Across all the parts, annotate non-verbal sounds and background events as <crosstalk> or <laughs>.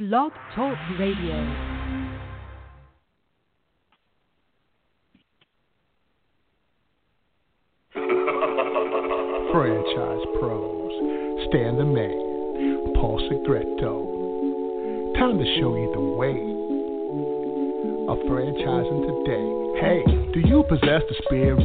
Blog Talk Radio. <laughs> Franchise pros, Stan the Man, Paul Segreto. Time to show you the way of franchising today. Hey, do you possess the spirit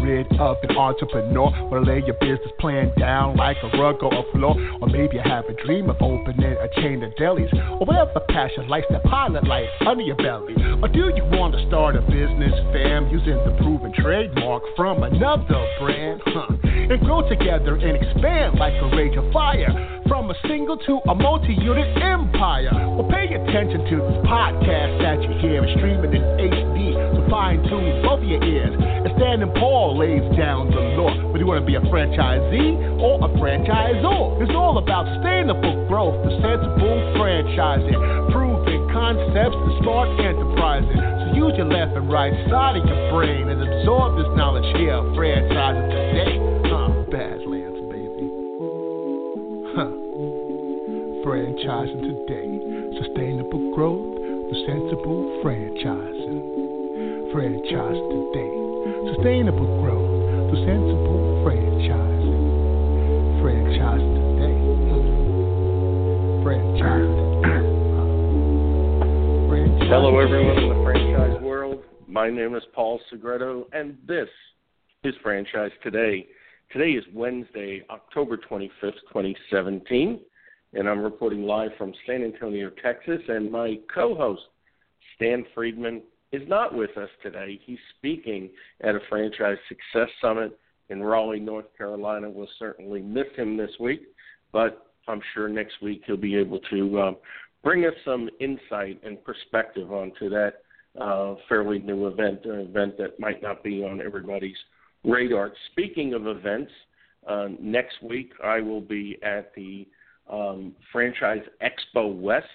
an entrepreneur? Wanna lay your business plan down like a rug or a floor? Or maybe you have a dream of opening a chain of delis? Or whatever passion lights that pilot light under your belly? Or do you want to start a business, fam, using the proven trademark from another brand? Huh. And grow together and expand like a rage of fire from a single to a multi-unit empire. Well, pay attention to this podcast that you hear streaming in HD, so fine-tune both of your ears. And Stan and Paul lays down the law. Whether you want to be a franchisee or a franchisor, it's all about sustainable growth, the sensible franchising, proven concepts, the smart enterprising. So use your left and right side of your brain and absorb this knowledge here, franchising today. Huh, Badlands, baby. Huh. Franchising today, sustainable growth, the sensible franchising franchise today. Sustainable growth through sensible franchising. Franchise today. Franchise today. Hello, everyone in the franchise world. My name is Paul Segreto, and this is Franchise Today. Today is Wednesday, October 25th, 2017, and I'm reporting live from San Antonio, Texas, and my co host, Stan Friedman, is not with us today. He's speaking at a franchise success summit in Raleigh, North Carolina. We'll certainly miss him this week, but I'm sure next week he'll be able to um, bring us some insight and perspective onto that uh, fairly new event, an event that might not be on everybody's radar. Speaking of events, uh, next week I will be at the um, Franchise Expo West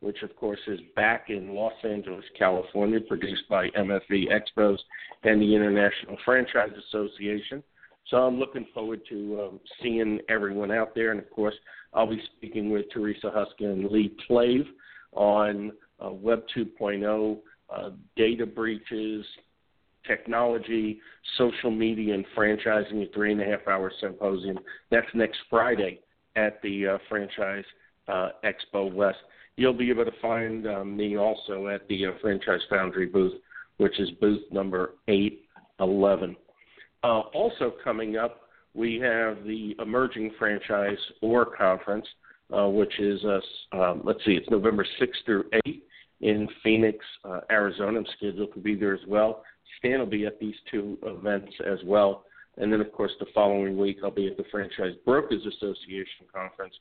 which of course is back in Los Angeles, California, produced by MFV Expos and the International Franchise Association. So I'm looking forward to um, seeing everyone out there, and of course I'll be speaking with Teresa Huskin and Lee Plave on uh, Web 2.0, uh, data breaches, technology, social media, and franchising, a three and a half hour symposium. That's next Friday at the uh, Franchise uh, Expo West you'll be able to find um, me also at the uh, Franchise Foundry booth, which is booth number 811. Uh, also coming up, we have the Emerging Franchise Or Conference, uh, which is, uh, um, let's see, it's November 6th through 8th in Phoenix, uh, Arizona. I'm scheduled to be there as well. Stan will be at these two events as well. And then, of course, the following week, I'll be at the Franchise Brokers Association Conference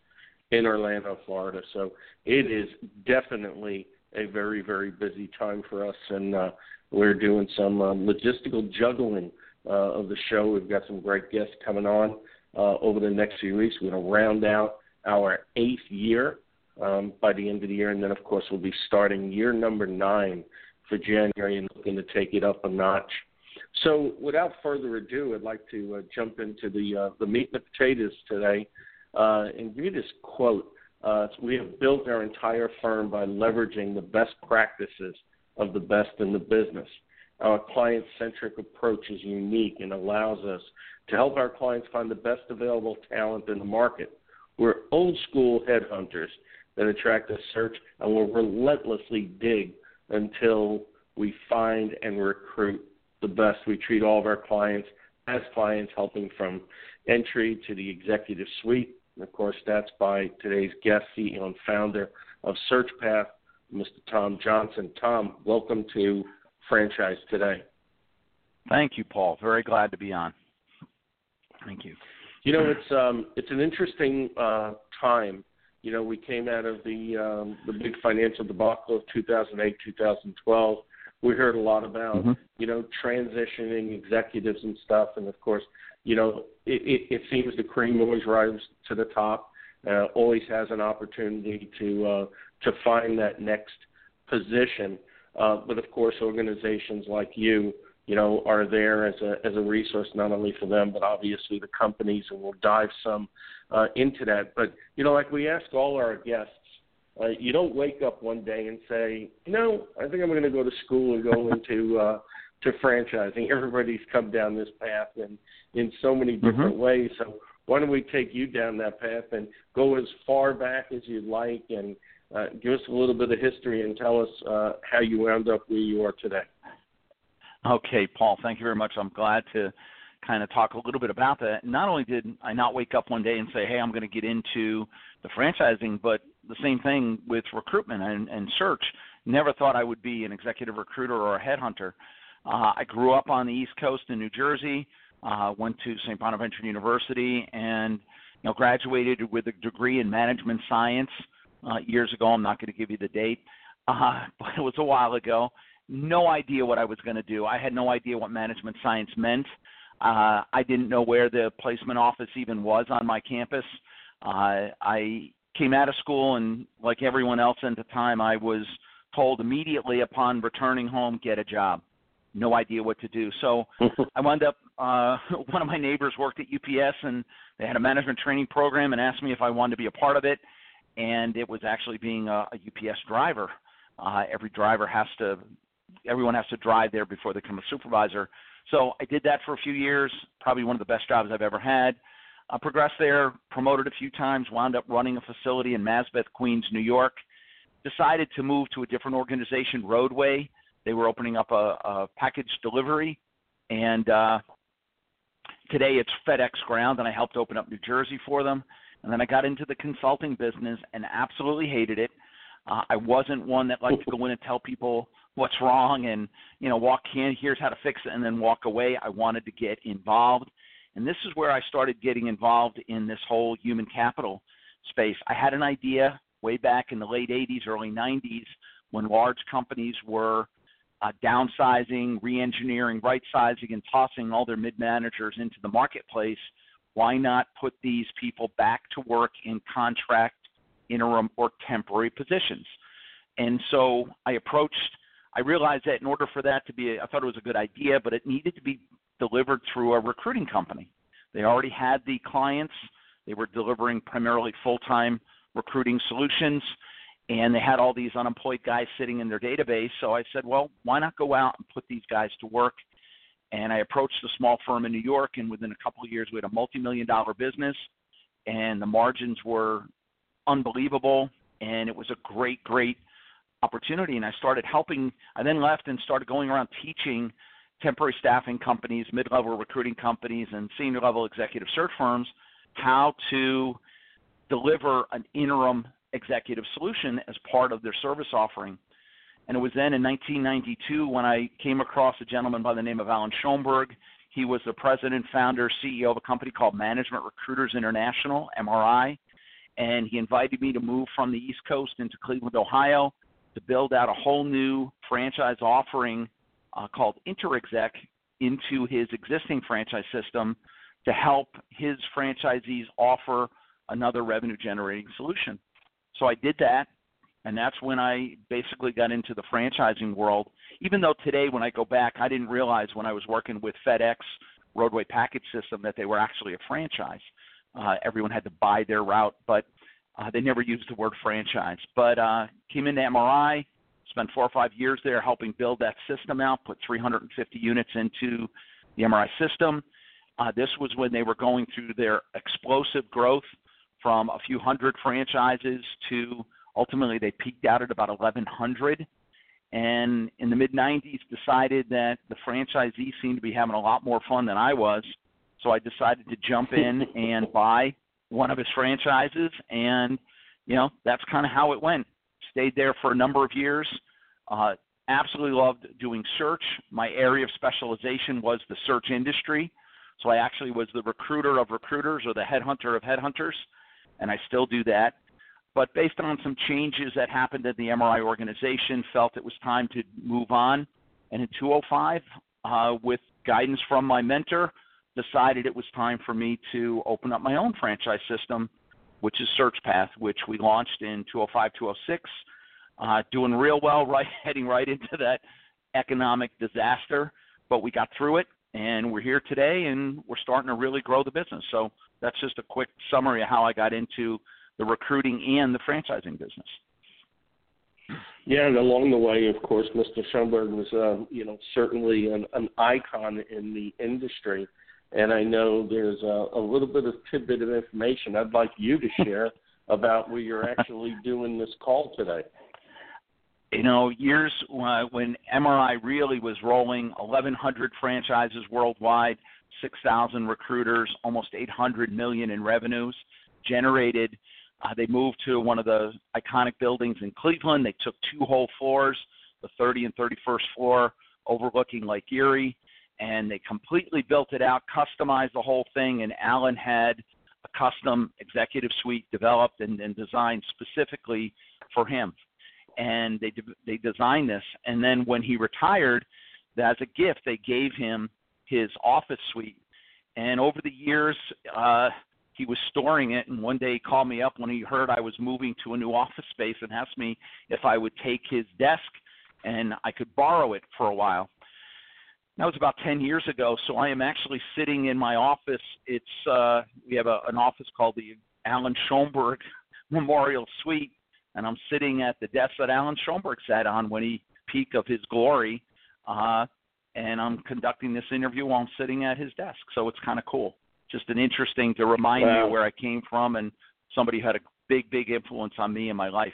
in Orlando, Florida. So it is definitely a very, very busy time for us, and uh, we're doing some um, logistical juggling uh, of the show. We've got some great guests coming on uh, over the next few weeks. We're going to round out our eighth year um, by the end of the year, and then, of course, we'll be starting year number nine for January and looking to take it up a notch. So, without further ado, I'd like to uh, jump into the uh, the meat and the potatoes today uh, and give you this quote. Uh, we have built our entire firm by leveraging the best practices of the best in the business. Our client centric approach is unique and allows us to help our clients find the best available talent in the market. We're old school headhunters that attract a search and will relentlessly dig until we find and recruit the best. We treat all of our clients as clients, helping from entry to the executive suite and of course, that's by today's guest, CEO and founder of SearchPath, Mr. Tom Johnston. Tom, welcome to Franchise Today. Thank you, Paul. Very glad to be on. Thank you. You know, it's um, it's an interesting uh, time. You know, we came out of the um, the big financial debacle of 2008, 2012. We heard a lot about mm-hmm. you know transitioning executives and stuff, and of course, you know, it, it, it seems the cream always rises to the top. Uh, always has an opportunity to uh, to find that next position. Uh, but of course, organizations like you, you know, are there as a as a resource not only for them but obviously the companies, and we'll dive some uh, into that. But you know, like we ask all our guests, Uh, you don't wake up one day and say, "No, I think I'm going to go to school and go into uh, to franchising." Everybody's come down this path and in so many Mm-hmm. different ways. So why don't we take you down that path and go as far back as you'd like and uh, give us a little bit of history and tell us uh, how you wound up where you are today. Okay, Paul, thank you very much. I'm glad to kind of talk a little bit about that. Not only did I not wake up one day and say, hey, I'm going to get into the franchising, but the same thing with recruitment and, and search. Never thought I would be an executive recruiter or a headhunter. Uh, I grew up on the East Coast in New Jersey, uh, went to St. Bonaventure University, and you know, graduated with a degree in management science uh, years ago. I'm not going to give you the date, uh, <laughs> but it was a while ago no idea what I was going to do. I had no idea what management science meant. Uh, I didn't know where the placement office even was on my campus. Uh, I came out of school, and like everyone else at the time, I was told immediately upon returning home, get a job. No idea what to do. So <laughs> I wound up. Uh, <laughs> one of my neighbors worked at UPS, and they had a management training program, and asked me if I wanted to be a part of it. And it was actually being a, a UPS driver. Uh, every driver has to everyone has to drive there before they become a supervisor. So I did that for a few years, probably one of the best jobs I've ever had. I progressed there, promoted a few times, wound up running a facility in Maspeth, Queens, New York. Decided to move to a different organization, Roadway. They were opening up a, a package delivery, and uh, today it's FedEx Ground, and I helped open up New Jersey for them. And then I got into the consulting business and absolutely hated it. Uh, I wasn't one that liked to go in and tell people what's wrong and you know walk in here's how to fix it and then walk away i wanted to get involved and this is where i started getting involved in this whole human capital space i had an idea way back in the late 80s early 90s when large companies were uh, downsizing re-engineering right sizing and tossing all their mid managers into the marketplace why not put these people back to work in contract interim or temporary positions and so i approached I realized that in order for that to be, I thought it was a good idea, but it needed to be delivered through a recruiting company. They already had the clients. They were delivering primarily full-time recruiting solutions, and they had all these unemployed guys sitting in their database. So I said, well, why not go out and put these guys to work? And I approached a small firm in New York, and within a couple of years, we had a multi-million dollar business, and the margins were unbelievable, and it was a great, great opportunity and I started helping I then left and started going around teaching temporary staffing companies, mid-level recruiting companies and senior level executive search firms how to deliver an interim executive solution as part of their service offering. And it was then in 1992 when I came across a gentleman by the name of Alan Schonberg. He was the president, founder, CEO of a company called Management Recruiters International, MRI. And he invited me to move from the East Coast into Cleveland, Ohio, to build out a whole new franchise offering uh, called InterExec into his existing franchise system to help his franchisees offer another revenue generating solution. So I did that, and that's when I basically got into the franchising world. Even though today, when I go back, I didn't realize when I was working with FedEx Roadway Package System that they were actually a franchise. Uh, everyone had to buy their route, but uh, they never used the word franchise. But uh, came into MRI, spent four or five years there helping build that system out, put 350 units into the MRI system. Uh, this was when they were going through their explosive growth from a few hundred franchises to ultimately they peaked out at about 1,100. And in the mid 90s, decided that the franchisees seemed to be having a lot more fun than I was. So I decided to jump in <laughs> and buy one of his franchises, and you know that's kind of how it went. Stayed there for a number of years. Uh, absolutely loved doing search. My area of specialization was the search industry, so I actually was the recruiter of recruiters or the headhunter of headhunters, and I still do that. But based on some changes that happened at the MRI organization, felt it was time to move on. And in 2005, uh, with guidance from my mentor, decided it was time for me to open up my own franchise system, which is SearchPath, which we launched in 205, 206. Uh, doing real well, <laughs> right, heading right into that economic disaster, but we got through it, and we're here today, and we're starting to really grow the business. So that's just a quick summary of how I got into the recruiting and the franchising business. Yeah, and along the way, of course, Mr. Schonberg was, uh, you know, certainly an, an icon in the industry. And I know there's a, a little bit of tidbit of information I'd like you to <laughs> share about where you're actually doing this call today. You know, years uh, when MRI really was rolling 1,100 franchises worldwide, 6,000 recruiters, almost 800 million in revenues generated. Uh, they moved to one of the iconic buildings in Cleveland. They took two whole floors, the 30 and 31st floor, overlooking Lake Erie, and they completely built it out, customized the whole thing. And Alan had a custom executive suite developed and, and designed specifically for him. And they they designed this, and then when he retired, as a gift, they gave him his office suite. And over the years, uh, he was storing it. And one day he called me up when he heard I was moving to a new office space and asked me if I would take his desk and I could borrow it for a while. That was about 10 years ago. So I am actually sitting in my office. It's uh, we have a, an office called the Alan Schonberg <laughs> Memorial Suite, and I'm sitting at the desk that Alan Schonberg sat on when he peak of his glory. Uh, and I'm conducting this interview while I'm sitting at his desk. So it's kind of cool. Just an interesting to remind wow. me where I came from and somebody who had a big, big influence on me in my life.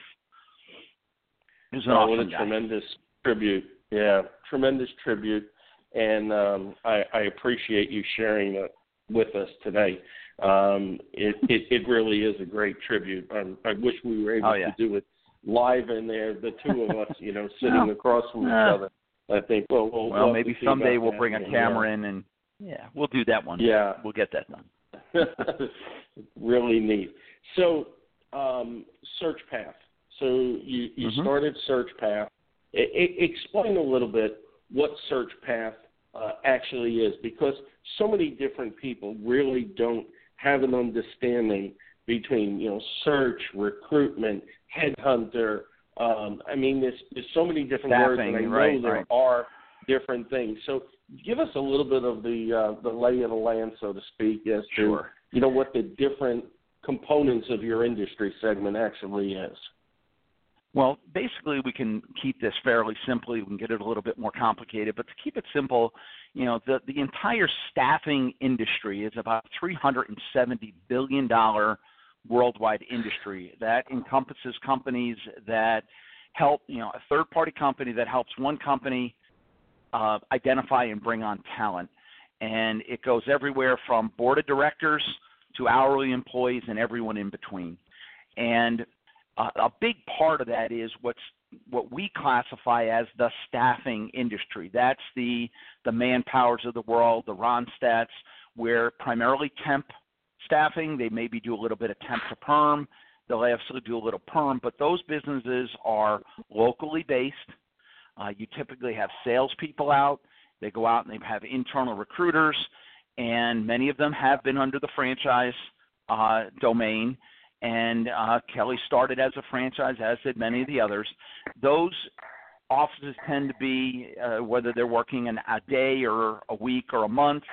Was an oh, awesome what a guy. tremendous tribute. Yeah, tremendous tribute. And um, I, I appreciate you sharing that with us today. Um, it, <laughs> it, it really is a great tribute. Um, I wish we were able oh, yeah. to do it live in there, the two of us, you know, <laughs> sitting no. across from each other. I think. Well, we'll, well we'll maybe someday we'll bring a camera yeah. in and yeah, we'll do that one. Yeah, we'll get that done. <laughs> really neat. So, um, Search Path. So you you mm-hmm. started Search Path. I, I, explain a little bit what Search Path uh, actually is, because so many different people really don't have an understanding between you know search, recruitment, headhunter, um, I mean, there's, there's so many different Staffing, words, and I know right, there right. are different things. So, give us a little bit of the uh, the lay of the land, so to speak, as to sure. you know what the different components of your industry segment actually is. Well, basically, we can keep this fairly simply. We can get it a little bit more complicated, but to keep it simple, you know, the the entire staffing industry is about 370 billion dollar worldwide industry that encompasses companies that help, you know, a third party company that helps one company uh, identify and bring on talent. And it goes everywhere from board of directors to hourly employees and everyone in between. And uh, a big part of that is what's what we classify as the staffing industry. That's the the manpowers of the world, the Randstads, where primarily temp staffing. They maybe do a little bit of temp to perm. They'll absolutely do a little perm, but those businesses are locally based. Uh, you typically have salespeople out. They go out and they have internal recruiters, and many of them have been under the franchise uh, domain. And uh, Kelly started as a franchise, as did many of the others. Those offices tend to be, uh, whether they're working an, a day or a week or a month,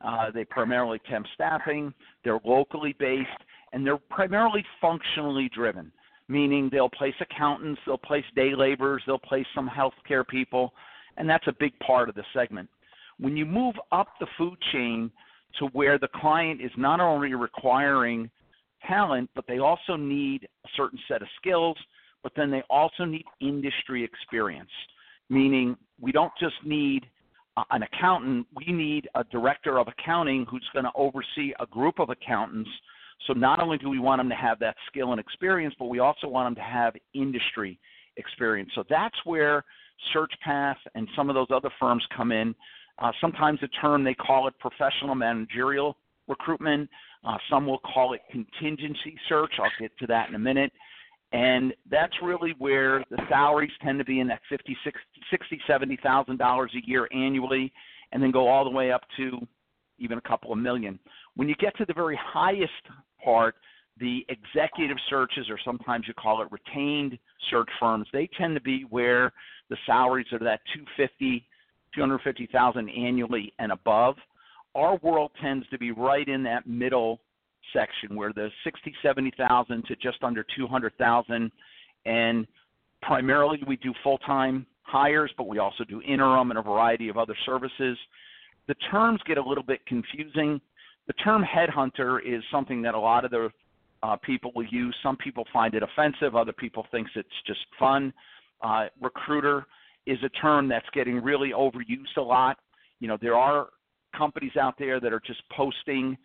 uh, they primarily temp staffing. They're locally based, and they're primarily functionally driven, meaning they'll place accountants, they'll place day laborers, they'll place some healthcare people, and that's a big part of the segment. When you move up the food chain to where the client is not only requiring talent, but they also need a certain set of skills, but then they also need industry experience, meaning we don't just need – an accountant, we need a director of accounting who's going to oversee a group of accountants. So not only do we want them to have that skill and experience, but we also want them to have industry experience. So that's where SearchPath and some of those other firms come in. Uh, sometimes the term they call it professional managerial recruitment. Uh, some will call it contingency search. I'll get to that in a minute and that's really where the salaries tend to be in that fifty, sixty, seventy thousand dollars a year annually, and then go all the way up to even a couple of million. When you get to the very highest part, the executive searches, or sometimes you call it retained search firms, they tend to be where the salaries are that 250, 250,000 annually and above. Our world tends to be right in that middle section where the 60, 70,000 to just under 200,000 and primarily, we do full time hires, but we also do interim and a variety of other services. The terms get a little bit confusing. The term headhunter is something that a lot of the uh, people will use. Some people find it offensive. Other people thinks it's just fun. Uh, recruiter is a term that's getting really overused a lot. You know, there are companies out there that are just posting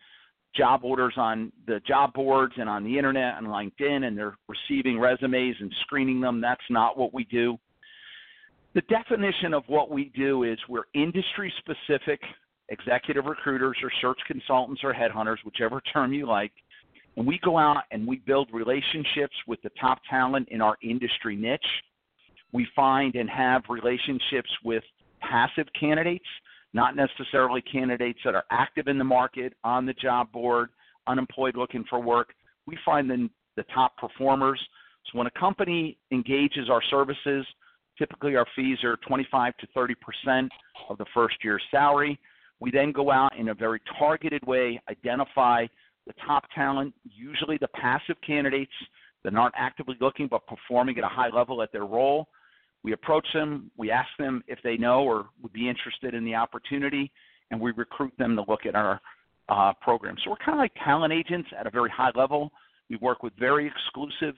job orders on the job boards and on the internet and LinkedIn, and they're receiving resumes and screening them. That's not what we do. The definition of what we do is we're industry specific executive recruiters or search consultants or headhunters, whichever term you like. And we go out and we build relationships with the top talent in our industry niche. We find and have relationships with passive candidates, not necessarily candidates that are active in the market, on the job board, unemployed looking for work. We find them the top performers. So when a company engages our services, typically our fees are 25 to 30 percent of the first year's salary. We then go out in a very targeted way, identify the top talent, usually the passive candidates that aren't actively looking but performing at a high level at their role. We approach them, we ask them if they know or would be interested in the opportunity, and we recruit them to look at our uh, program. So we're kind of like talent agents at a very high level. We work with very exclusive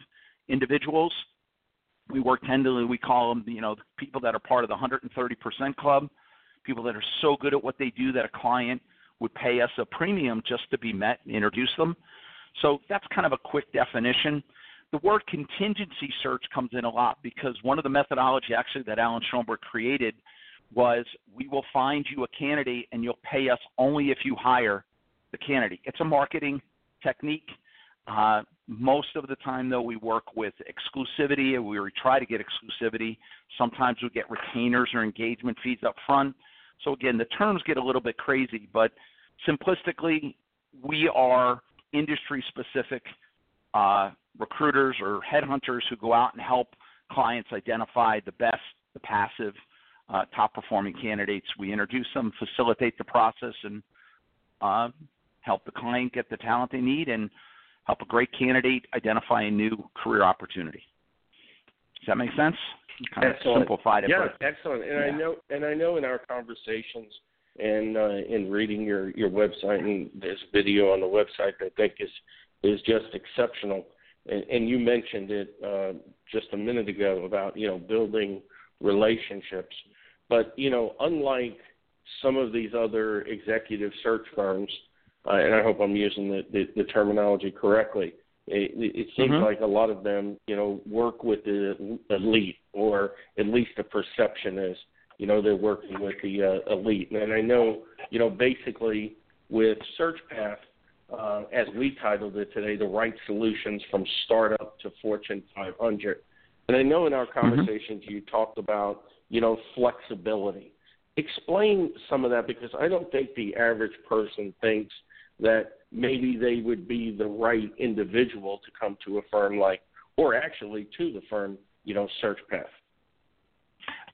individuals. We work tenderly, we call them, you know, people that are part of the 130% club people that are so good at what they do that a client would pay us a premium just to be met and introduce them. So that's kind of a quick definition. The word contingency search comes in a lot because one of the methodology actually that Alan Schonberg created was we will find you a candidate and you'll pay us only if you hire the candidate. It's a marketing technique. Uh, most of the time, though, we work with exclusivity. We try to get exclusivity. Sometimes we get retainers or engagement fees up front. So again, the terms get a little bit crazy, but simplistically, we are industry specific uh, recruiters or headhunters who go out and help clients identify the best, the passive, uh, top performing candidates. We introduce them, facilitate the process, and uh, help the client get the talent they need and help a great candidate identify a new career opportunity. Does that make sense? kind excellent. of simplified it. Yeah, but, excellent. And yeah. I know, and I know in our conversations and uh, in reading your your website and this video on the website, I think is is just exceptional. And, and you mentioned it uh, just a minute ago about you know building relationships, but you know unlike some of these other executive search firms, uh, and I hope I'm using the, the, the terminology correctly. It, it seems mm-hmm. like a lot of them, you know, work with the elite, or at least the perception is, you know, they're working with the uh, elite. And I know, you know, basically with SearchPath, uh, as we titled it today, the right solutions from startup to Fortune 500. And I know in our mm-hmm. conversations mm-hmm. you talked about, you know, flexibility. Explain some of that because I don't think the average person thinks that maybe they would be the right individual to come to a firm like, or actually to the firm, you know, SearchPath.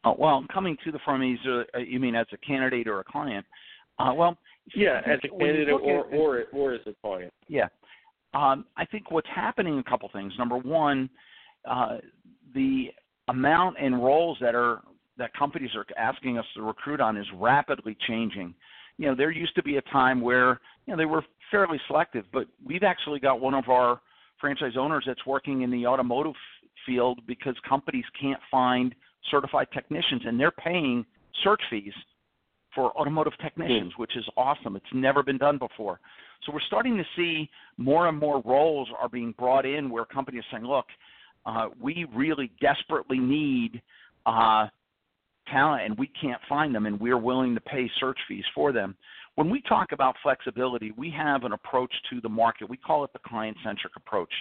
Uh, well, coming to the firm, either, uh, you mean as a candidate or a client? Uh, well, yeah, as a candidate or, at, or or as a client. Yeah, um, I think what's happening a couple things. Number one, uh, the amount and roles that are that companies are asking us to recruit on is rapidly changing. You know, there used to be a time where you know they were fairly selective, but we've actually got one of our franchise owners that's working in the automotive field because companies can't find certified technicians and they're paying search fees for automotive technicians, mm. which is awesome. It's never been done before. So we're starting to see more and more roles are being brought in where companies are saying, look, uh, we really desperately need uh, talent and we can't find them and we're willing to pay search fees for them. When we talk about flexibility, we have an approach to the market. We call it the client centric approach.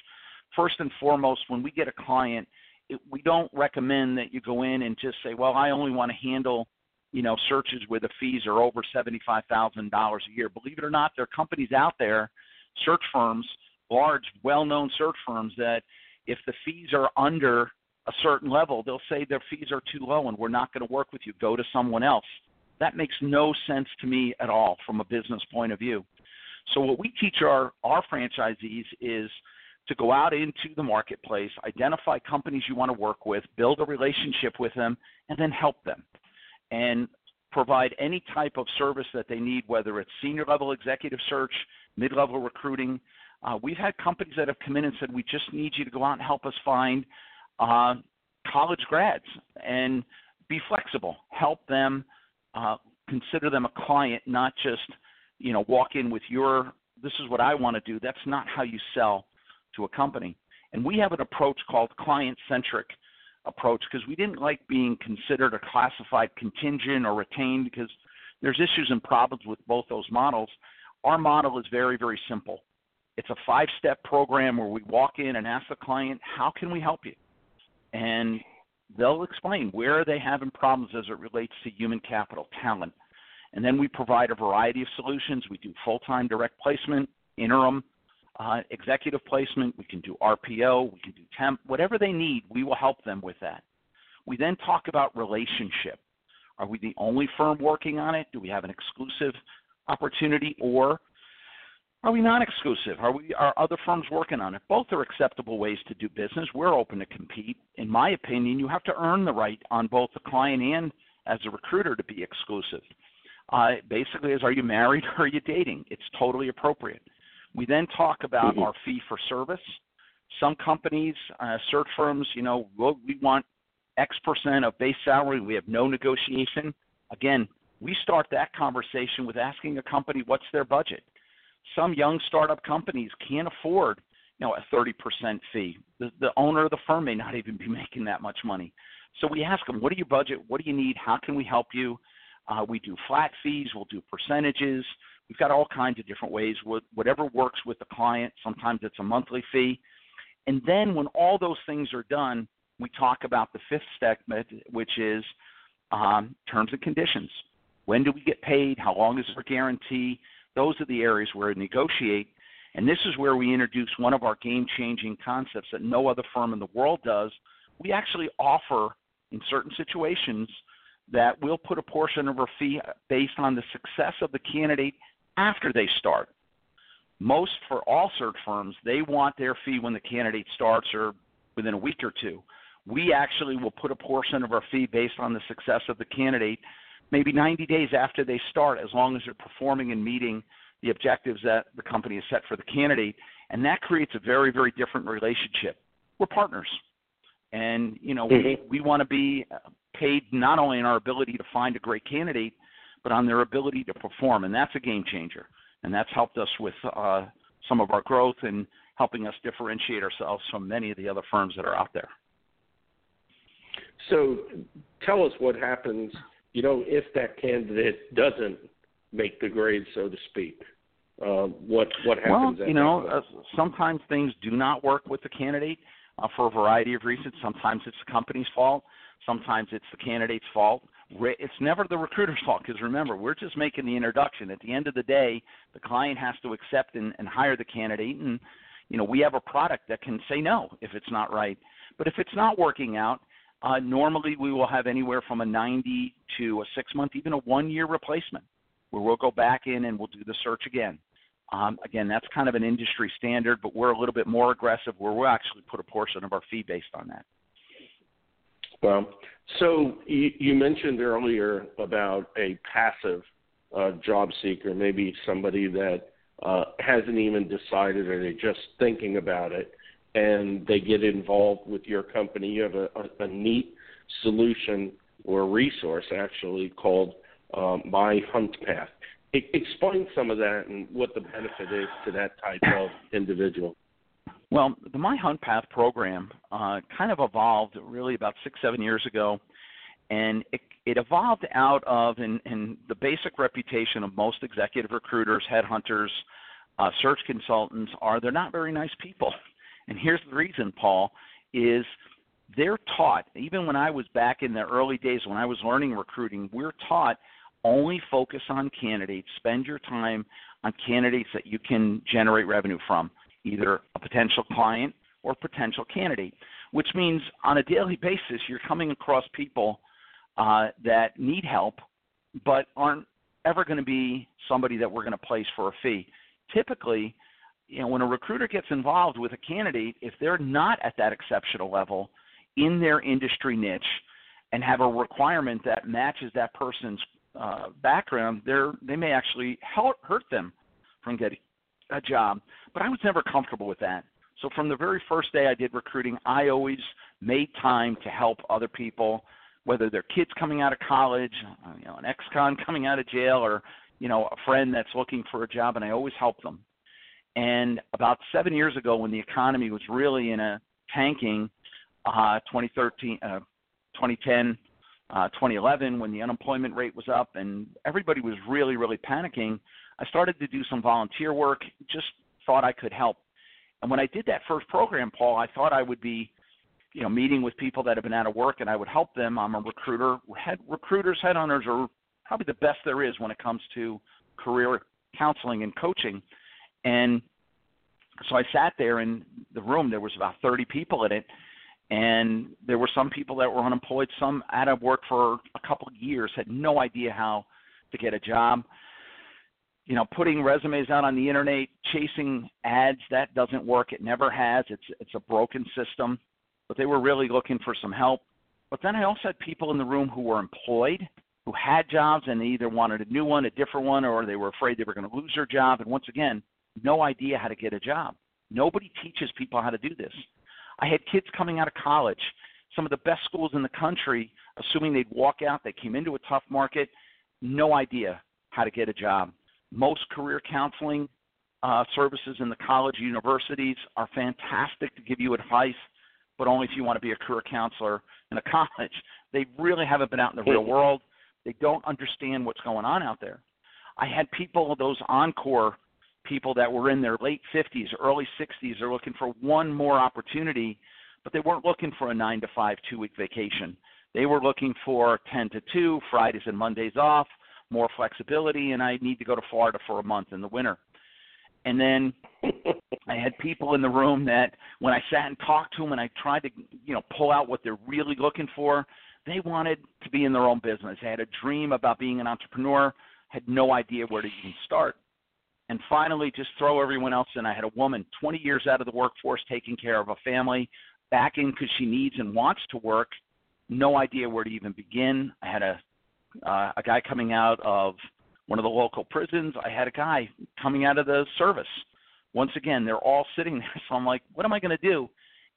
First and foremost, when we get a client, it, we don't recommend that you go in and just say, well, I only want to handle you know searches where the fees are over $75,000 a year. Believe it or not, there are companies out there, search firms, large, well-known search firms that if the fees are under a certain level, they'll say their fees are too low and we're not going to work with you. Go to someone else. That makes no sense to me at all from a business point of view. So what we teach our, our franchisees is to go out into the marketplace, identify companies you want to work with, build a relationship with them, and then help them. And provide any type of service that they need, whether it's senior level executive search, mid level recruiting. Uh, we've had companies that have come in and said, We just need you to go out and help us find uh, college grads and be flexible, help them, uh, consider them a client, not just you know walk in with your this is what I want to do. That's not how you sell to a company. And we have an approach called client centric approach because we didn't like being considered a classified contingent or retained because there's issues and problems with both those models. Our model is very, very simple. It's a five step program where we walk in and ask the client, How can we help you? And they'll explain where are they having problems as it relates to human capital, talent. And then we provide a variety of solutions. We do full time direct placement, interim, uh, executive placement, we can do RPO, we can do temp, whatever they need, we will help them with that. We then talk about relationship. Are we the only firm working on it? Do we have an exclusive opportunity or are we non exclusive? Are we are other firms working on it? Both are acceptable ways to do business. We're open to compete. In my opinion, you have to earn the right on both the client and as a recruiter to be exclusive. Uh, basically, is are you married or are you dating? It's totally appropriate. We then talk about mm-hmm. our fee for service. Some companies, uh, search firms, you know, we'll, we want X percent of base salary. We have no negotiation. Again, we start that conversation with asking a company what's their budget. Some young startup companies can't afford, you know, a 30% fee. The, the owner of the firm may not even be <laughs> making that much money. So we ask them, what do you budget? What do you need? How can we help you? Uh, we do flat fees. We'll do percentages. We've got all kinds of different ways, whatever works with the client. Sometimes it's a monthly fee. And then when all those things are done, we talk about the fifth step, which is um, terms and conditions. When do we get paid? How long is our guarantee? Those are the areas where we negotiate. And this is where we introduce one of our game changing concepts that no other firm in the world does. We actually offer, in certain situations, that we'll put a portion of our fee based on the success of the candidate after they start. Most for all search firms, they want their fee when the candidate starts or within a week or two. We actually will put a portion of our fee based on the success of the candidate maybe 90 days after they start, as long as they're performing and meeting the objectives that the company has set for the candidate. And that creates a very, very different relationship. We're partners. And, you know, mm-hmm. we, we want to be paid not only in our ability to find a great candidate, but on their ability to perform, and that's a game changer. And that's helped us with uh, some of our growth and helping us differentiate ourselves from many of the other firms that are out there. So, tell us what happens. You know, if that candidate doesn't make the grade, so to speak. Uh, what what happens? Well, you know, uh, sometimes things do not work with the candidate uh, for a variety of reasons. Sometimes it's the company's fault. Sometimes it's the candidate's fault it's never the recruiter's fault because remember we're just making the introduction. At the end of the day the client has to accept and, and hire the candidate and you know we have a product that can say no if it's not right. But if it's not working out uh, normally we will have anywhere from a 90 to a six month even a one year replacement where we'll go back in and we'll do the search again. Um, again that's kind of an industry standard but we're a little bit more aggressive where we'll actually put a portion of our fee based on that well so you, you mentioned earlier about a passive uh, job seeker, maybe somebody that uh, hasn't even decided or they're just thinking about it, and they get involved with your company. You have a, a, a neat solution or resource actually called uh, My Hunt Path. explain some of that and what the benefit is to that type of individual. Well, the My Hunt Path program uh, kind of evolved really about six, seven years ago, and it, it evolved out of and, and the basic reputation of most executive recruiters, headhunters, uh, search consultants are they're not very nice people. <laughs> And here's the reason, Paul, is they're taught, even when I was back in the early days when I was learning recruiting, we're taught only focus on candidates, spend your time on candidates that you can generate revenue from either a potential client or potential candidate, which means on a daily basis you're coming across people uh, that need help but aren't ever going to be somebody that we're going to place for a fee. Typically, you know, when a recruiter gets involved with a candidate, if they're not at that exceptional level in their industry niche and have a requirement that matches that person's uh, background, they're they may actually help, hurt them from getting a job. But I was never comfortable with that. So from the very first day I did recruiting, I always made time to help other people, whether they're kids coming out of college, uh, you know, an ex-con <laughs> coming out of jail, or you know, a friend that's looking for a job, and I always help them. And about seven years ago, when the economy was really in a tanking, uh, 2013, uh, 2010, uh, 2011, when the unemployment rate was up and everybody was really, really panicking, I started to do some volunteer work. Just thought I could help. And when I did that first program, Paul, I thought I would be, you know, meeting with people that have been out of work and I would help them. I'm a recruiter. Head recruiters, headhunters are probably the best there is when it comes to career counseling and coaching. And so I sat there in the room. There was about 30 people in it, and there were some people that were unemployed, some out of work for a couple of years, had no idea how to get a job. You know, putting resumes out on the internet, chasing ads, that doesn't work. It never has. It's it's a broken system. But they were really looking for some help. But then I also had people in the room who were employed, who had jobs, and they either wanted a new one, a different one, or they were afraid they were going to lose their job. And once again, no idea how to get a job. Nobody teaches people how to do this. I had kids coming out of college, some of the best schools in the country, assuming they'd walk out, they came into a tough market, no idea how to get a job. Most career counseling uh, services in the college universities are fantastic to give you advice, but only if you want to be a career counselor in a <laughs> college. They really haven't been out in the real world. They don't understand what's going on out there. I had people, those encore people that were in their late 50s, early 60s are looking for one more opportunity, but they weren't looking for a 9 to 5 two week vacation. They were looking for 10 to 2, Fridays and Mondays off, more flexibility, and I need to go to Florida for a month in the winter. And then <laughs> I had people in the room that when I sat and talked to them and I tried to, you know, pull out what they're really looking for, they wanted to be in their own business. They had a dream about being an entrepreneur, had no idea where to even start and finally just throw everyone else in. I had a woman 20 years out of the workforce taking care of a family, back in because she needs and wants to work, no idea where to even begin. I had a uh, a guy coming out of one of the local prisons. I had a guy coming out of the service. Once again, they're all sitting <laughs> there, so I'm like, what am I going to do?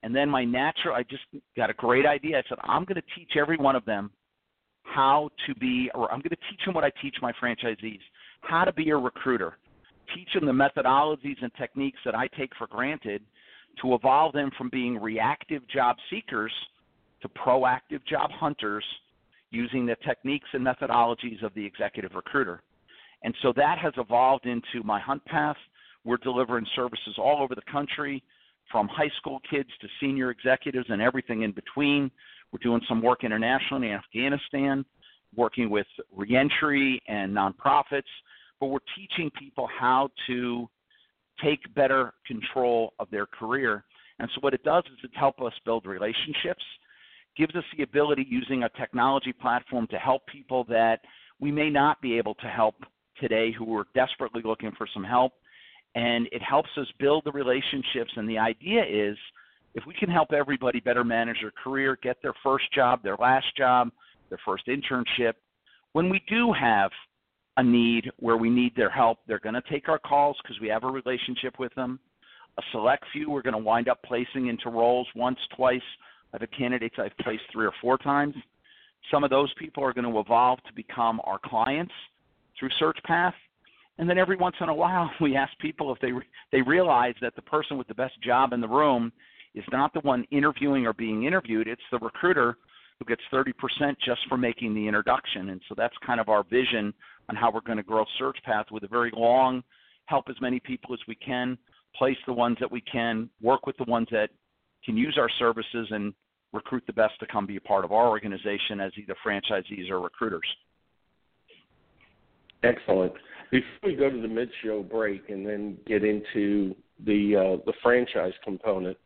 And then my natural, I just got a great idea. I said, I'm going to teach every one of them how to be, or I'm going to teach them what I teach my franchisees, how to be a recruiter teach them the methodologies and techniques that I take for granted to evolve them from being reactive job seekers to proactive job hunters using the techniques and methodologies of the executive recruiter. And so that has evolved into my hunt path. We're delivering services all over the country, from high school kids to senior executives and everything in between. We're doing some work internationally in Afghanistan, working with reentry and nonprofits but we're teaching people how to take better control of their career. And so what it does is it helps us build relationships, gives us the ability using a technology platform to help people that we may not be able to help today who are desperately looking for some help. And it helps us build the relationships. And the idea is if we can help everybody better manage their career, get their first job, their last job, their first internship, when we do have a need where we need their help. They're going to take our calls because we have a relationship with them. A select few we're going to wind up placing into roles once, twice. I have candidates I've placed three or four times. Some of those people are going to evolve to become our clients through SearchPath. And then every once in a while, <laughs> we ask people if they they realize that the person with the best job in the room is not the one interviewing or being interviewed; it's the recruiter who gets 30% just for making the introduction. And so that's kind of our vision on how we're going to grow SearchPath with a very long, help as many people as we can, place the ones that we can, work with the ones that can use our services, and recruit the best to come be a part of our organization as either franchisees or recruiters. Excellent. Before we go to the mid-show break and then get into the uh, the franchise component,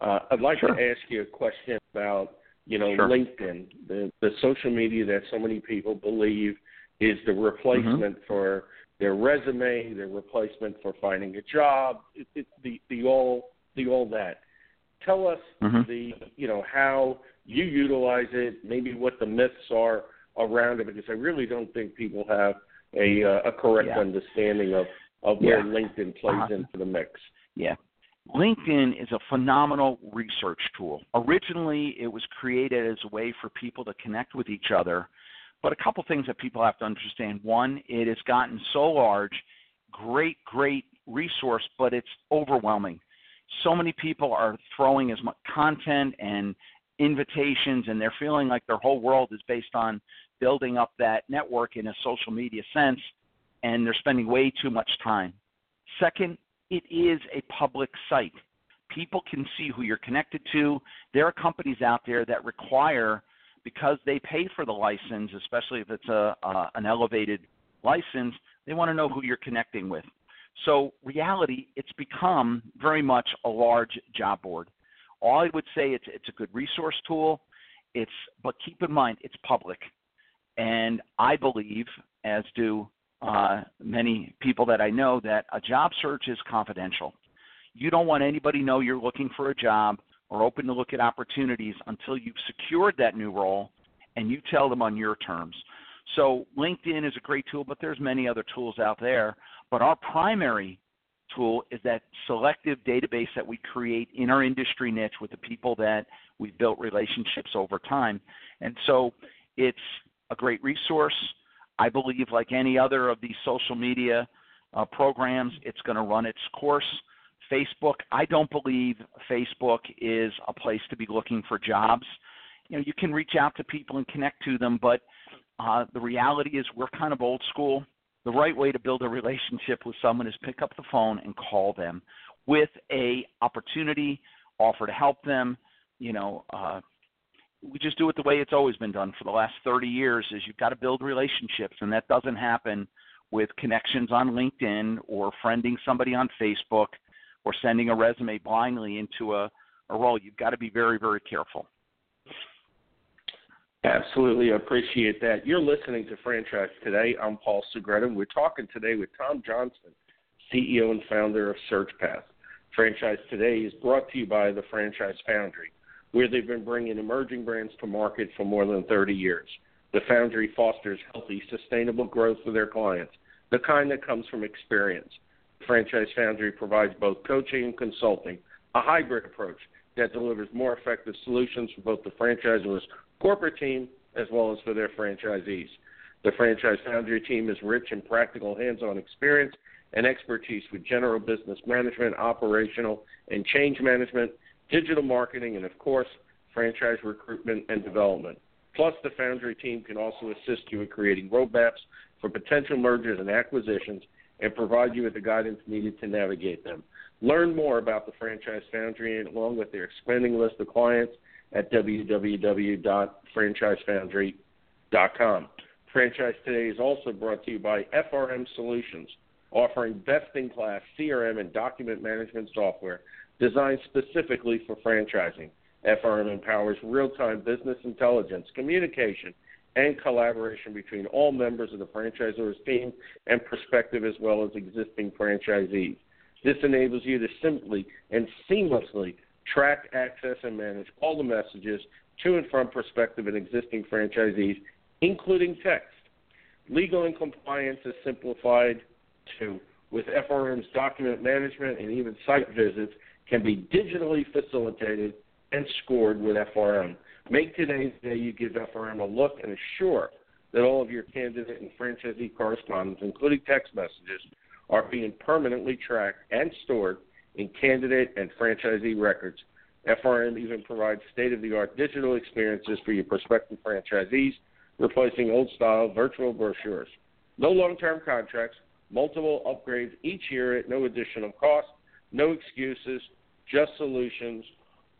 uh, I'd like sure. to ask you a question about you know sure. LinkedIn, the the social media that so many people believe is the replacement mm-hmm. for their resume, their replacement for finding a job, it, it, the the all the all that. Tell us mm-hmm. the you know how you utilize it, maybe what the myths are around it, because I really don't think people have a uh, a correct yeah. understanding of of where yeah. LinkedIn plays uh-huh. into the mix. Yeah. LinkedIn is a phenomenal research tool. Originally, it was created as a way for people to connect with each other. But a couple things that people have to understand. One, it has gotten so large, great, great resource, but it's overwhelming. So many people are throwing as much content and invitations, and they're feeling like their whole world is based on building up that network in a social media sense, and they're spending way too much time. Second, it is a public site. People can see who you're connected to. There are companies out there that require, because they pay for the license, especially if it's a uh, an elevated license, they want to know who you're connecting with. So, reality, it's become very much a large job board. All I would say it's it's a good resource tool. It's but keep in mind it's public, and I believe, as do uh, many people that I know, that a job search is confidential. You don't want anybody know you're looking for a job or open to look at opportunities until you've secured that new role and you tell them on your terms. So LinkedIn is a great tool, but there's many other tools out there. But our primary tool is that selective database that we create in our industry niche with the people that we've built relationships over time. And so it's a great resource. I believe, like any other of these social media uh, programs, it's going to run its course. Facebook, I don't believe Facebook is a place to be looking for jobs. You know, you can reach out to people and connect to them, but uh, the reality is we're kind of old school. The right way to build a relationship with someone is pick up the phone and call them with a opportunity, offer to help them. You know, uh, we just do it the way it's always been done for the last 30 years. Is you've got to build relationships, and that doesn't happen with connections on LinkedIn or friending somebody on Facebook or sending a resume blindly into a, a role. You've got to be very, very careful. Absolutely, appreciate that. You're listening to Franchise Today. I'm Paul Segreto. We're talking today with Tom Johnston, CEO and founder of SearchPath. Franchise Today is brought to you by the Franchise Foundry, where they've been bringing emerging brands to market for more than 30 years. The Foundry fosters healthy, sustainable growth for their clients, the kind that comes from experience. The Franchise Foundry provides both coaching and consulting, a hybrid approach that delivers more effective solutions for both the franchisor's corporate team as well as for their franchisees. The Franchise Foundry team is rich in practical hands on experience and expertise with general business management, operational, and change management, digital marketing, and of course, franchise recruitment and development. Plus, the Foundry team can also assist you in creating roadmaps for potential mergers and acquisitions and provide you with the guidance needed to navigate them. Learn more about the Franchise Foundry and along with their expanding list of clients at www.franchisefoundry.com. Franchise Today is also brought to you by FRM Solutions, offering best in class CRM and document management software designed specifically for franchising. FRM empowers real time business intelligence, communication, and collaboration between all members of the franchisor's team and prospective as well as existing franchisees. This enables you to simply and seamlessly track, access, and manage all the messages to and from prospective and existing franchisees, including text. Legal and compliance is simplified too, with FRM's document management and even site visits can be digitally facilitated and scored with FRM. Make today's day you give FRM a look and assure that all of your candidate and franchisee correspondence, including text messages, are being permanently tracked and stored in candidate and franchisee records. FRM even provides state of the art digital experiences for your prospective franchisees, replacing old style virtual brochures. No long term contracts, multiple upgrades each year at no additional cost, no excuses, just solutions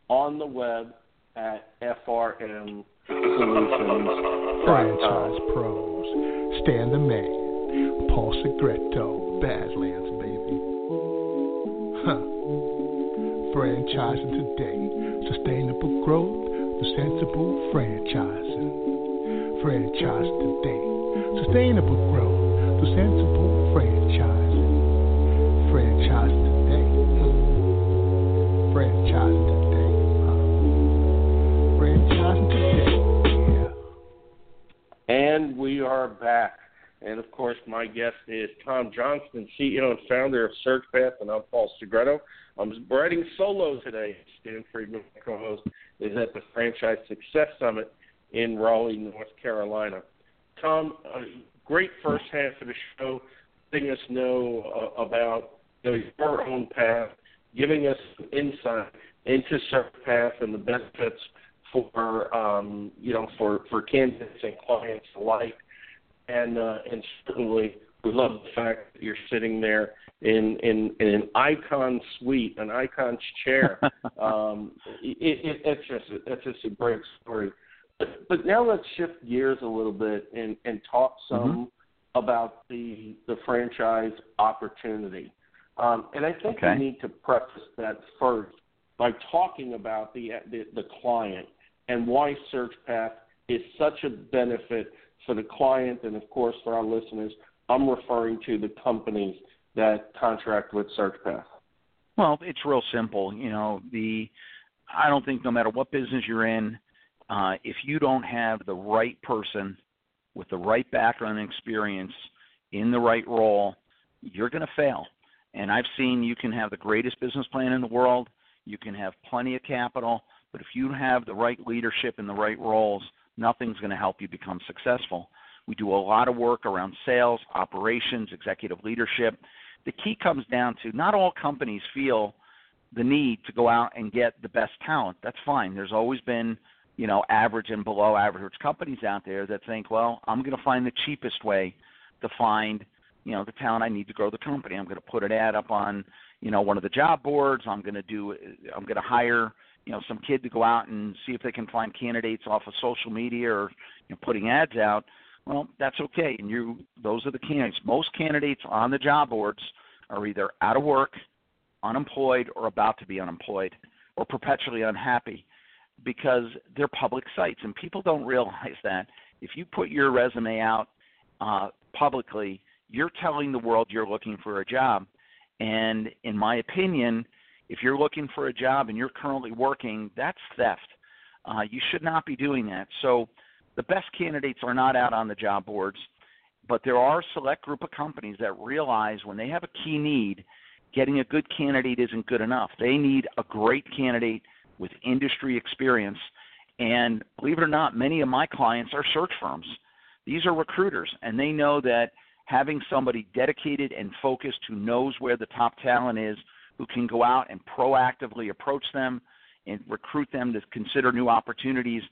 on the web at FRM Solutions. Franchise Pros, Stan the Man, Paul Segreto, Badlands, baby. Huh. <laughs> Franchising today, sustainable growth, the sensible franchising. Franchise today, sustainable growth, to Sensible Franchising. Franchising today. Franchising today. Franchising today. Yeah. And we are back. And of course, my guest is Tom Johnston, CEO and founder of SearchPath, and I'm Paul Segreto. I'm writing solo today. Stan Friedman, my co-host, is at the Franchise Success Summit in Raleigh, North Carolina. Tom, uh, great first half of the show, letting us know uh, about you know, your own path, giving us insight into SearchPath and the benefits for um, you know for for candidates and clients alike, and uh, and certainly we love the fact that you're sitting there in in, in an icon suite, an icon's chair. <laughs> um, it, it, it's just it's just a great story. But, but now let's shift gears a little bit and, and talk some mm-hmm. about the the franchise opportunity. Um, and I think okay. we need to preface that first by talking about the, the the client and why SearchPath is such a benefit for the client and of course for our listeners. I'm referring to the companies that contract with SearchPath. Well, it's real simple. You know, the I don't think no matter what business you're in, uh, if you don't have the right person with the right background and experience in the right role, you're going to fail. And I've seen you can have the greatest business plan in the world, you can have plenty of capital, but if you have the right leadership in the right roles, nothing's going to help you become successful. We do a lot of work around sales, operations, executive leadership. The key comes down to not all companies feel the need to go out and get the best talent. That's fine. There's always been you know, average and below average companies out there that think, well, I'm going to find the cheapest way to find, you know, the talent I need to grow the company. I'm going to put an ad up on, you know, one of the job boards. I'm going to do, I'm going to hire, you know, some kid to go out and see if they can find candidates off of social media or you know, putting ads out. Well, that's okay. And you, those are the candidates. Most candidates on the job boards are either out of work, unemployed, or about to be unemployed, or perpetually unhappy because they're public sites, and people don't realize that if you put your resume out uh, publicly, you're telling the world you're looking for a job. And in my opinion, if you're looking for a job and you're currently working, that's theft. Uh, you should not be doing that. So the best candidates are not out on the job boards, but there are a select group of companies that realize when they have a key need, getting a good candidate isn't good enough. They need a great candidate with industry experience. And believe it or not, many of my clients are search firms. These are recruiters, and they know that having somebody dedicated and focused who knows where the top talent is, who can go out and proactively approach them and recruit them to consider new opportunities.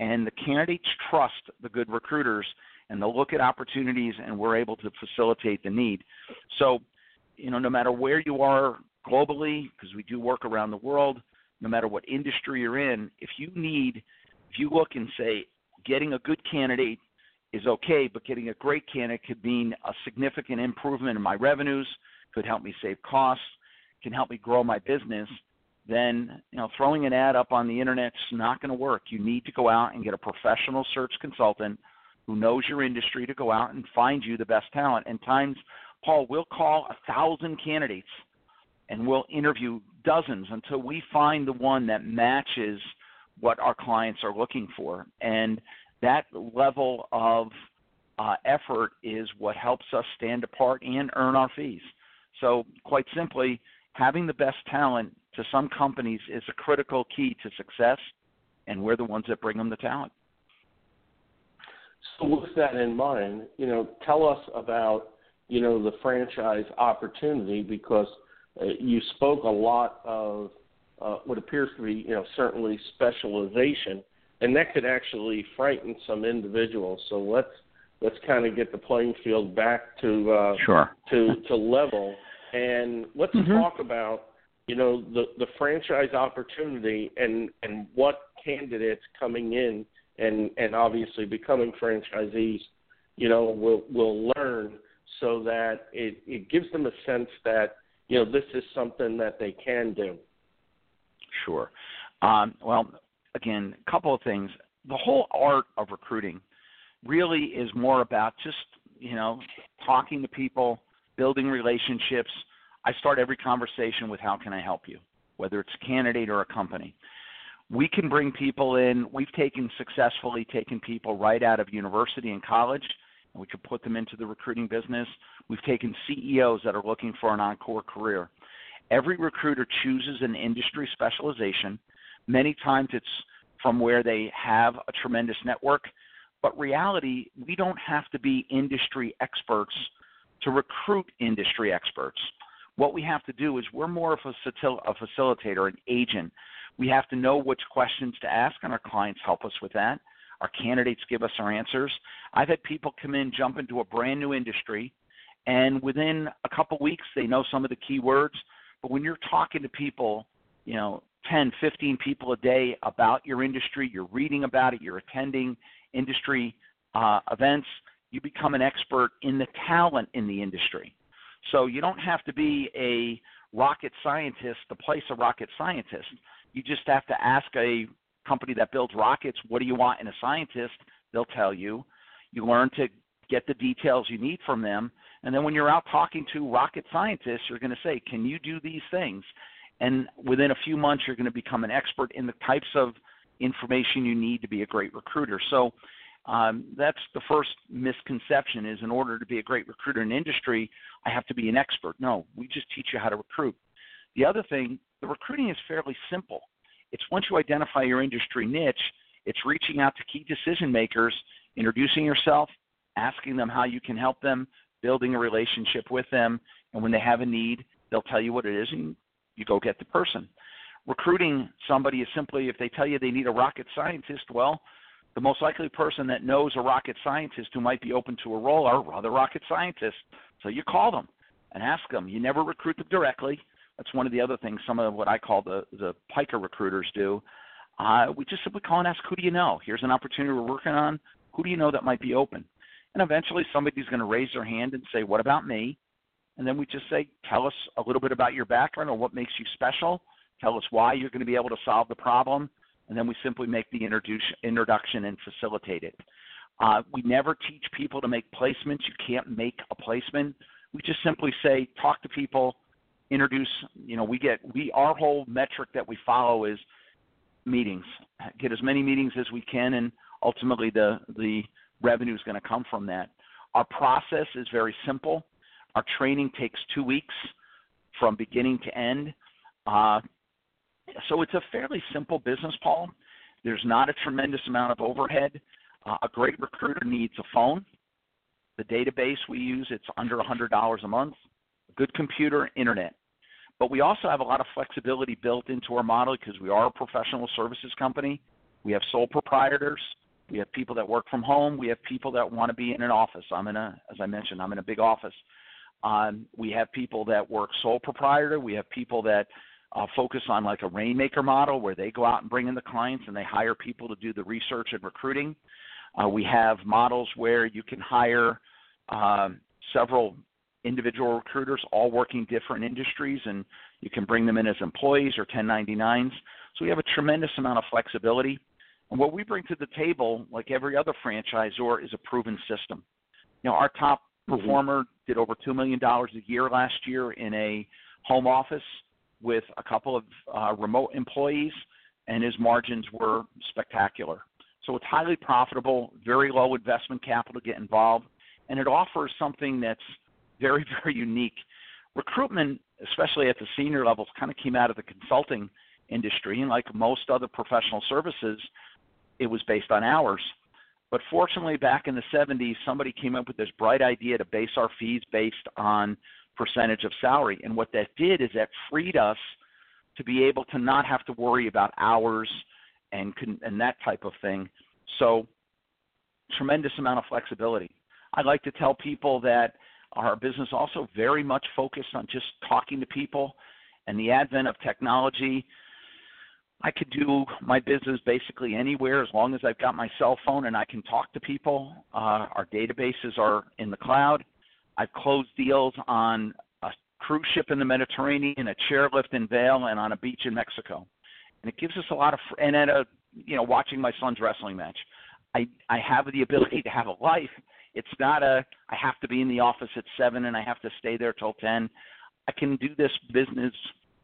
And the candidates trust the good recruiters and they'll look at opportunities and we're able to facilitate the need. So, you know, no matter where you are globally, because we do work around the world, no matter what industry you're in, if you need, if you look and say, getting a good candidate is okay, but getting a great candidate could mean a significant improvement in my revenues, could help me save costs, can help me grow my business, then you know throwing an ad up on the internet's not going to work. You need to go out and get a professional search consultant who knows your industry to go out and find you the best talent. And times, Paul, we'll call a thousand candidates and we'll interview dozens until we find the one that matches what our clients are looking for. And that level of uh, effort is what helps us stand apart and earn our fees. So, quite simply, having the best talent to some companies is a critical key to success, and we're the ones that bring them the talent. So, with that in mind, you know, tell us about you know the franchise opportunity because uh, you spoke a lot of uh, what appears to be, you know, certainly specialization, and that could actually frighten some individuals. So let's let's kind of get the playing field back to uh, sure. to to level, and let's mm-hmm. talk about you know the the franchise opportunity and and what candidates coming in and and obviously becoming franchisees, you know, will will learn so that it it gives them a sense that you know this is something that they can do. Sure. Um, well, again, a couple of things. The whole art of recruiting really is more about just you know talking to people, building relationships. I start every conversation with how can I help you, whether it's a candidate or a company. We can bring people in. We've taken successfully taken people right out of university and college, and we could put them into the recruiting business. We've taken CEOs that are looking for an encore career. Every recruiter chooses an industry specialization. Many times it's from where they have a tremendous network, but reality, we don't have to be industry experts to recruit industry experts. What we have to do is we're more of a, facilitator, an agent. We have to know which questions to ask, and our clients help us with that. Our candidates give us our answers. I've had people come in, jump into a brand new industry, and within a couple weeks, they know some of the key words. But when you're talking to people, you know, 10, 15 people a day about your industry, you're reading about it, you're attending industry uh, events, you become an expert in the talent in the industry. So you don't have to be a rocket scientist to place a rocket scientist. You just have to ask a company that builds rockets, what do you want in a scientist? They'll tell you. You learn to get the details you need from them. And then when you're out talking to rocket scientists, you're going to say, Can you do these things? And within a few months, you're going to become an expert in the types of information you need to be a great recruiter. So um, that's the first misconception is in order to be a great recruiter in industry, I have to be an expert. No, we just teach you how to recruit. The other thing, the recruiting is fairly simple. It's once you identify your industry niche, it's reaching out to key decision makers, introducing yourself, asking them how you can help them, building a relationship with them, and when they have a need, they'll tell you what it is and you go get the person. Recruiting somebody is simply if they tell you they need a rocket scientist, well, the most likely person that knows a rocket scientist who might be open to a role are other rocket scientists. So you call them and ask them. You never recruit them directly. That's one of the other things some of what I call the the piker recruiters do. Uh, we just simply call and ask, who do you know? Here's an opportunity we're working on. Who do you know that might be open? And eventually somebody's going to raise their hand and say, what about me? And then we just say, tell us a little bit about your background or what makes you special. Tell us why you're going to be able to solve the problem and then we simply make the introduction and facilitate it. Uh, we never teach people to make placements. You can't make a placement. We just simply say, talk to people, introduce. You know, we get we our whole metric that we follow is meetings. Get as many meetings as we can, and ultimately the the revenue is going to come from that. Our process is very simple. Our training takes two weeks from beginning to end. Uh, so it's a fairly simple business, Paul. There's not a tremendous amount of overhead. Uh, a great recruiter needs a phone. The database we use, it's under $100 a month. A good computer, internet. But we also have a lot of flexibility built into our model because we are a professional services company. We have sole proprietors. We have people that work from home. We have people that want to be in an office. I'm in a, as I mentioned, I'm in a big office. Um, we have people that work sole proprietor. We have people that uh, focus on like a rainmaker model where they go out and bring in the clients and they hire people to do the research and recruiting. Uh, we have models where you can hire um, several individual recruiters all working different industries and you can bring them in as employees or 1099s. So we have a tremendous amount of flexibility. And what we bring to the table, like every other franchisor, is a proven system. You know, our top mm-hmm. performer did over $2 million a year last year in a home office with a couple of uh, remote employees, and his margins were spectacular. So it's highly profitable, very low investment capital to get involved, and it offers something that's very, <laughs> very unique. Recruitment, especially at the senior levels, kind of came out of the consulting industry, and like most other professional services, it was based on hours. But fortunately, back in the 70s, somebody came up with this bright idea to base our fees based on percentage of salary. And what that did is that freed us to be able to not have to worry about hours and and that type of thing. So tremendous amount of flexibility. I like to tell people that our business also very much focused on just talking to people and the advent of technology. I could do my business basically anywhere as long as I've got my cell phone and I can talk to people. Uh, our databases are in the cloud. I've closed deals on a cruise ship in the Mediterranean, a chairlift in Vail, and on a beach in Mexico. And it gives us a lot of, and at a, you know, watching my son's wrestling match. I, I have the ability to have a life It's not a I have to be in the office at seven and I have to stay there till ten. I can do this business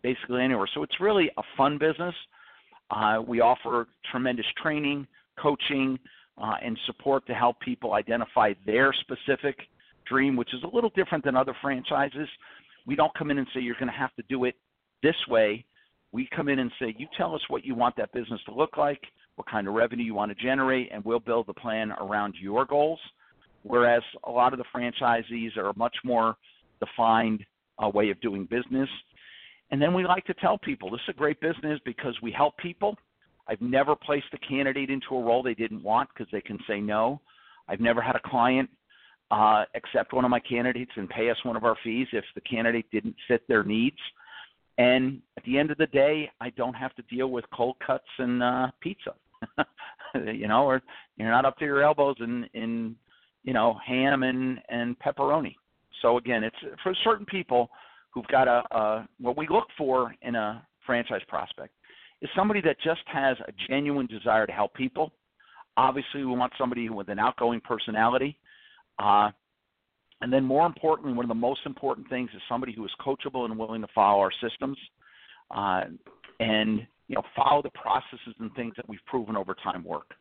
basically anywhere. So it's really a fun business. Uh, we offer tremendous training, coaching, uh, and support to help people identify their specific dream, which is a little different than other franchises. We don't come in and say you're going to have to do it this way. We come in and say, you tell us what you want that business to look like, what kind of revenue you want to generate, and we'll build the plan around your goals. Whereas a lot of the franchisees are a much more defined uh, way of doing business. And then we like to tell people this is a great business because we help people. I've never placed a candidate into a role they didn't want because they can say no. I've never had a client uh, accept one of my candidates and pay us one of our fees if the candidate didn't fit their needs. And at the end of the day, I don't have to deal with cold cuts and uh, pizza. <laughs> you know, or you're not up to your elbows in in you know ham and and pepperoni. So again, it's for certain people who've got a, a what we look for in a franchise prospect is somebody that just has a genuine desire to help people. Obviously, we want somebody with an outgoing personality. Uh, and then, more importantly, one of the most important things is somebody who is coachable and willing to follow our systems, uh, and you know, follow the processes and things that we've proven over time work.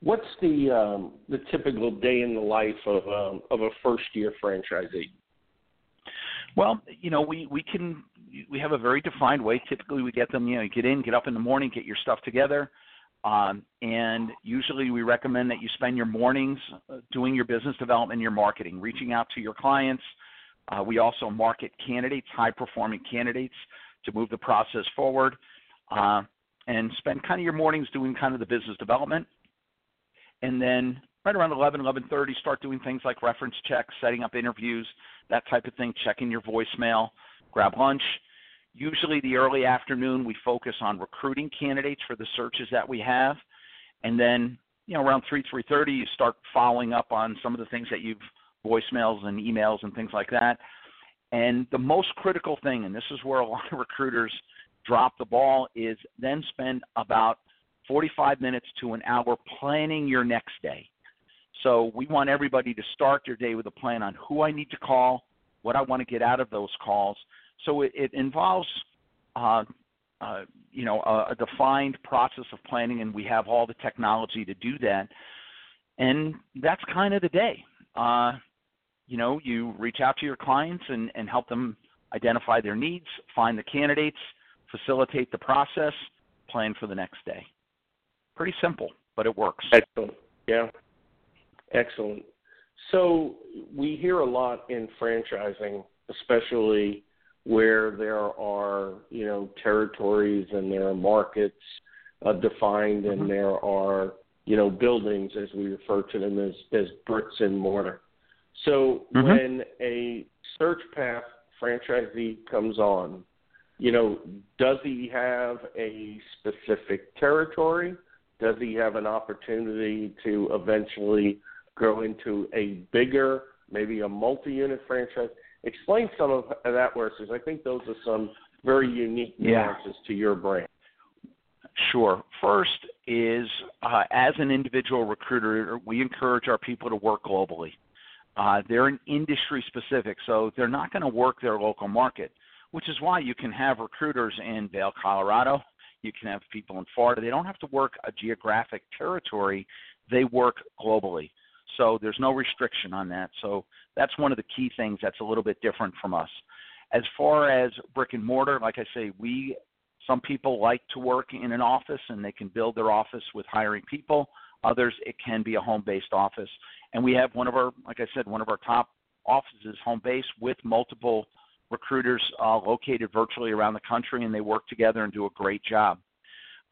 What's the um, the typical day in the life of um, of a first year franchisee? Well, you know, we we can we have a very defined way. Typically, we get them. You know, you get in, get up in the morning, get your stuff together, um, and usually we recommend that you spend your mornings uh, doing your business development, your marketing, reaching out to your clients. Uh, we also market candidates, high performing candidates, to move the process forward, uh, and spend kind of your mornings doing kind of the business development and then right around 11, 11:30, start doing things like reference checks, setting up interviews, that type of thing, checking your voicemail, grab lunch. Usually, the early afternoon, we focus on recruiting candidates for the searches that we have, and then you know around 3, 3:30, you start following up on some of the things that you've voicemails and emails and things like that. And the most critical thing, and this is where a <laughs> lot of recruiters drop the ball, is then spend about 45 minutes to an hour planning your next day. So we want everybody to start their day with a plan on who I need to call, what I want to get out of those calls. So it, it involves, uh, uh, you know, a, a defined process of planning, and we have all the technology to do that. And that's kind of the day. Uh, you know, you reach out to your clients and, and help them identify their needs, find the candidates, facilitate the process, plan for the next day. Pretty simple, but it works. Excellent. Yeah. Excellent. So we hear a lot in franchising, especially where there are, you know, territories and there are markets uh, defined and mm-hmm. there are, you know, buildings as we refer to them as, as bricks and mortar. So mm-hmm. when a search path franchisee comes on, you know, does he have a specific territory? Does he have an opportunity to eventually grow into a bigger, maybe a multi-unit franchise? Explain some of that, versus I think those are some very unique nuances yeah. to your brand. Sure. First is uh, as an individual recruiter, we encourage our people to work globally. Uh, they're an industry specific, so they're not going to work their local market, which is why you can have recruiters in Vail, Colorado, you can have people in Florida. They don't have to work a geographic territory, they work globally. So there's no restriction on that. So that's one of the key things that's a little bit different from us. As far as brick and mortar, like I say, we some people like to work in an office and they can build their office with hiring people. Others, it can be a home-based office. And we have one of our, like I said, one of our top offices home base with multiple recruiters uh, located virtually around the country, and they work together and do a great job.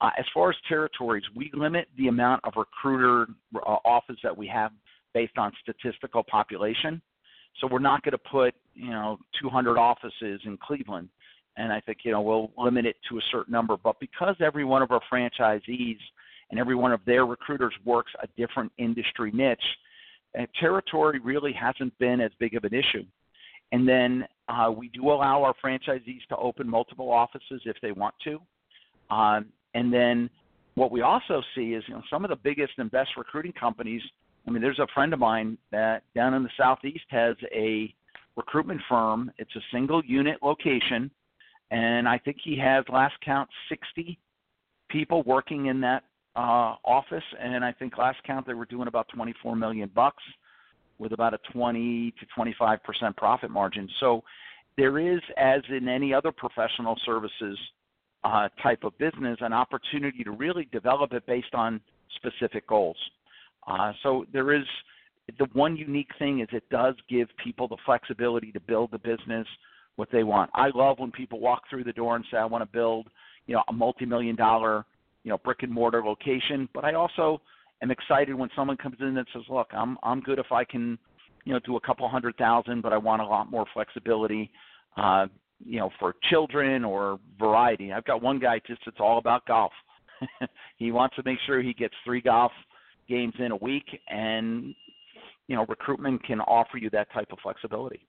Uh, as far as territories, we limit the amount of recruiter uh, office that we have based on statistical population. So we're not going to put, you know, 200 offices in Cleveland, and I think you know we'll limit it to a certain number. But because every one of our franchisees and every one of their recruiters works a different industry niche, uh, territory really hasn't been as big of an issue. And then uh, we do allow our franchisees to open multiple offices if they want to. Um, and then what we also see is you know some of the biggest and best recruiting companies I mean, there's a friend of mine that down in the southeast has a recruitment firm. It's a single unit location, and I think he has last count 60 people working in that uh, office. And I think last count they were doing about 24 million bucks with about a 20 to 25 percent profit margin. So there is, as in any other professional services uh, type of business, an opportunity to really develop it based on specific goals. Uh, so there is the one unique thing is it does give people the flexibility to build the business what they want. I love when people walk through the door and say, "I want to build, you know, a multi-million dollar, you know, brick and mortar location." But I also am excited when someone comes in and says, "Look, I'm I'm good if I can, you know, do a couple hundred thousand, but I want a lot more flexibility." Uh, you know, for children or variety. I've got one guy just it's all about golf. <laughs> he wants to make sure he gets three golf games in a week, and you know, recruitment can offer you that type of flexibility.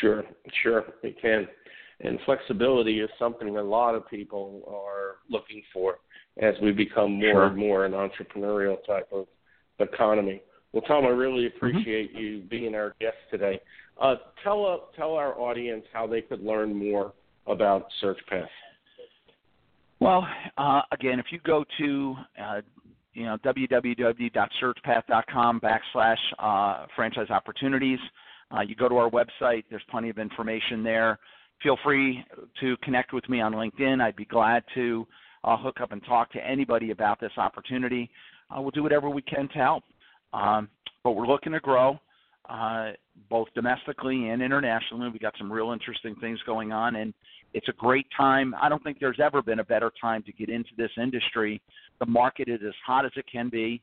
Sure, sure, it can. And flexibility is something a lot of people are looking for as we become more sure. and more an entrepreneurial type of economy. Well, Tom, I really Mm-hmm. appreciate mm-hmm. you being our guest today. Uh, tell uh, tell our audience how they could learn more about SearchPath. Well, uh, again, if you go to uh, you know www.searchpath.com backslash uh, franchise opportunities, uh, you go to our website. There's plenty of information there. Feel free to connect with me on LinkedIn. I'd be glad to uh, hook up and talk to anybody about this opportunity. Uh, we'll do whatever we can to help. Um, but we're looking to grow uh, both domestically and internationally. We've got some real interesting things going on, and it's a great time. I don't think there's ever been a better time to get into this industry. The market is as hot as it can be.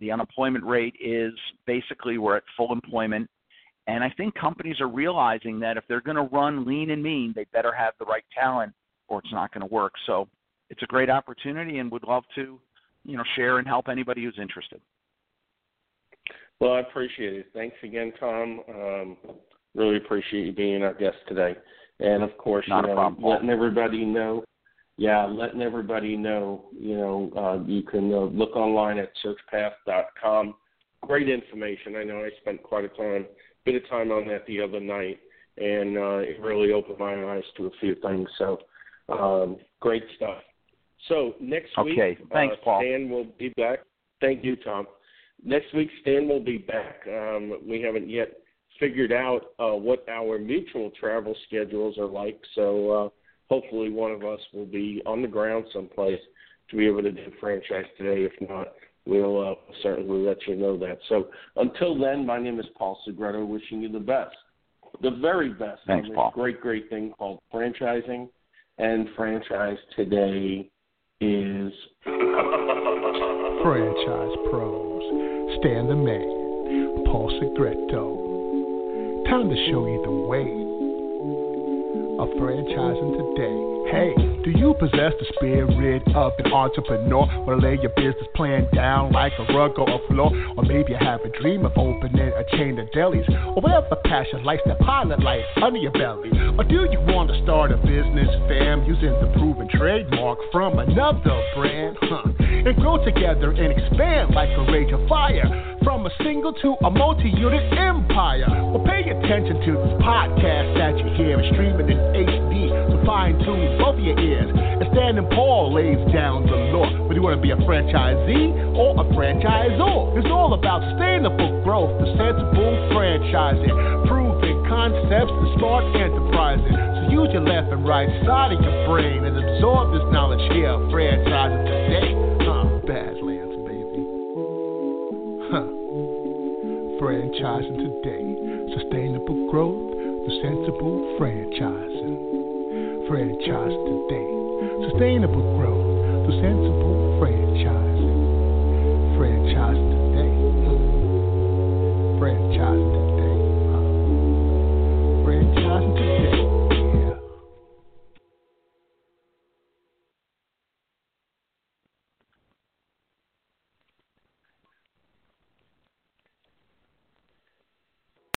The unemployment rate is basically we're at full employment. And I think companies are realizing that if they're going to run lean and mean, they better have the right talent or it's not going to work. So it's a great opportunity and would love to, you know, share and help anybody who's interested. Well, I appreciate it. Thanks again, Tom. Um, really appreciate you being our guest today. And of course, Not you know, letting everybody know. Yeah, letting everybody know. You know, uh, you can uh, look online at searchpath.com. Great information. I know I spent quite a time, bit of time on that the other night, and uh, it really opened my eyes to a few things. So, um, great stuff. So next week, okay. Thanks, uh, Paul. Stan will be back. Thank you, Tom. Next week, Stan will be back. Um, we haven't yet figured out uh, what our mutual travel schedules are like, so uh, hopefully one of us will be on the ground someplace to be able to do franchise today. If not, we'll uh, certainly let you know that. So until then, my name is Paul Segreto, wishing you the best, the very best Thanks, on this Paul. great, great thing called franchising. And franchise today is <laughs> Franchise Pros. Stan the Man. Paul Segreto. Time to show you the way of franchising today. Hey, do you possess the spirit of an entrepreneur? Wanna lay your business plan down like a rug or a floor? Or maybe you have a dream of opening a chain of delis? Or whatever passion lights that pilot light under your belly? Or do you want to start a business, fam, using the proven trademark from another brand? Huh. And grow together and expand like a rage of fire from a single to a multi-unit empire. Well, pay attention to this podcast that you hear and streaming in HD. So fine tune both your ears. And Stan and Paul lays down the law. Whether you want to be a franchisee or a franchisor, it's all about sustainable growth, the sensible franchising, proven concepts, and smart enterprising. So use your left and right side of your brain and absorb this knowledge here. Franchising today, huh? Badlands, franchising today. Sustainable growth through sensible franchising. Franchise today. Sustainable growth through sensible franchising. Franchise today. Franchise today. Franchising today. Franchising today.